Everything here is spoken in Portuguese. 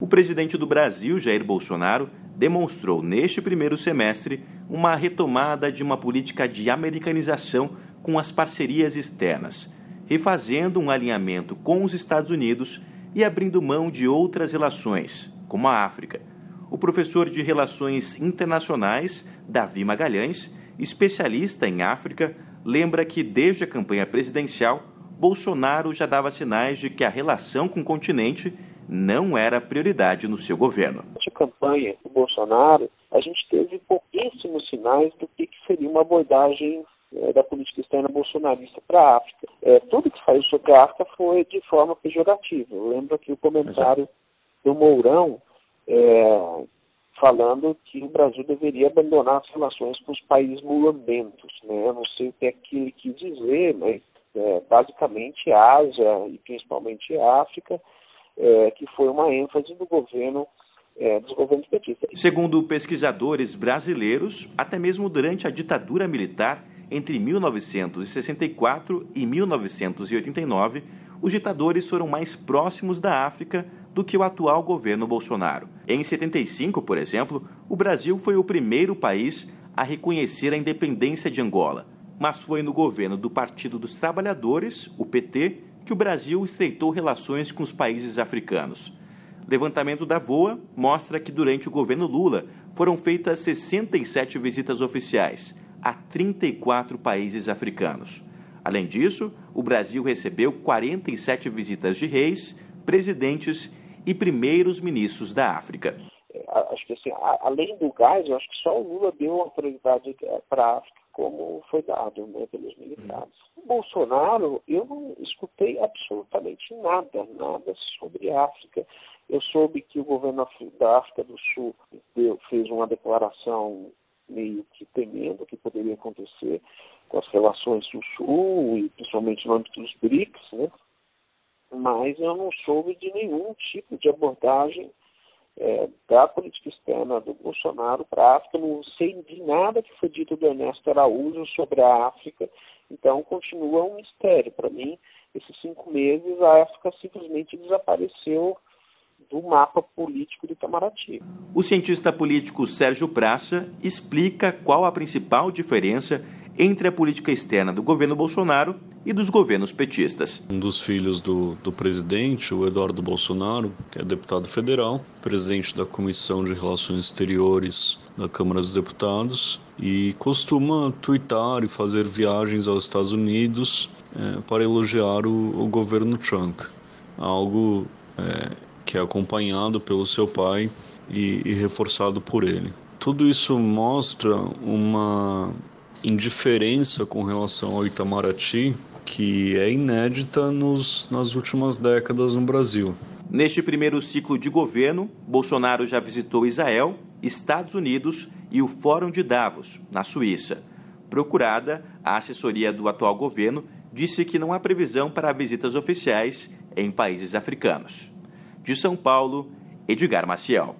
O presidente do Brasil, Jair Bolsonaro, demonstrou neste primeiro semestre uma retomada de uma política de americanização com as parcerias externas, refazendo um alinhamento com os Estados Unidos e abrindo mão de outras relações, como a África. O professor de Relações Internacionais, Davi Magalhães, especialista em África, lembra que desde a campanha presidencial, Bolsonaro já dava sinais de que a relação com o continente não era prioridade no seu governo. A campanha do Bolsonaro, a gente teve pouquíssimos sinais do que seria uma abordagem é, da política externa bolsonarista para a África. É, tudo que saiu sobre a África foi de forma pejorativa. Eu lembro aqui o comentário do Mourão é, falando que o Brasil deveria abandonar as relações com os países mulambentos. Né? Eu não sei o que é que ele quis dizer, mas é, basicamente a Ásia e principalmente a África é, que foi uma ênfase do governo é, dos governos petistas. Segundo pesquisadores brasileiros, até mesmo durante a ditadura militar, entre 1964 e 1989, os ditadores foram mais próximos da África do que o atual governo Bolsonaro. Em 75, por exemplo, o Brasil foi o primeiro país a reconhecer a independência de Angola, mas foi no governo do Partido dos Trabalhadores, o PT, que o Brasil estreitou relações com os países africanos. Levantamento da VOA mostra que durante o governo Lula foram feitas 67 visitas oficiais a 34 países africanos. Além disso, o Brasil recebeu 47 visitas de reis, presidentes e primeiros ministros da África. É, acho que assim, além do gás, eu acho que só o Lula deu uma prioridade é, para a África como foi dado né, pelos militares. O Bolsonaro, eu não escutei absolutamente nada, nada sobre África. Eu soube que o governo da África do Sul deu, fez uma declaração meio que temendo o que poderia acontecer com as relações sul-sul e principalmente no âmbito dos BRICS, né? mas eu não soube de nenhum tipo de abordagem é, da política externa do Bolsonaro para a África. Não sei de nada que foi dito do Ernesto Araújo sobre a África, então continua um mistério. Para mim, esses cinco meses, a África simplesmente desapareceu do mapa político do Itamaraty. O cientista político Sérgio Praça explica qual a principal diferença entre a política externa do governo Bolsonaro e dos governos petistas. Um dos filhos do, do presidente, o Eduardo Bolsonaro, que é deputado federal, presidente da Comissão de Relações Exteriores da Câmara dos Deputados, e costuma twittar e fazer viagens aos Estados Unidos é, para elogiar o, o, governo Trump, algo é, que é acompanhado pelo seu pai e, e reforçado por ele. Tudo isso mostra uma indiferença com relação ao Itamaraty que é inédita nos, nas últimas décadas no Brasil. Neste primeiro ciclo de governo, Bolsonaro já visitou Israel, Estados Unidos e o Fórum de Davos, na Suíça. Procurada, a assessoria do atual governo disse que não há previsão para visitas oficiais em países africanos. De São Paulo, Edgar Maciel.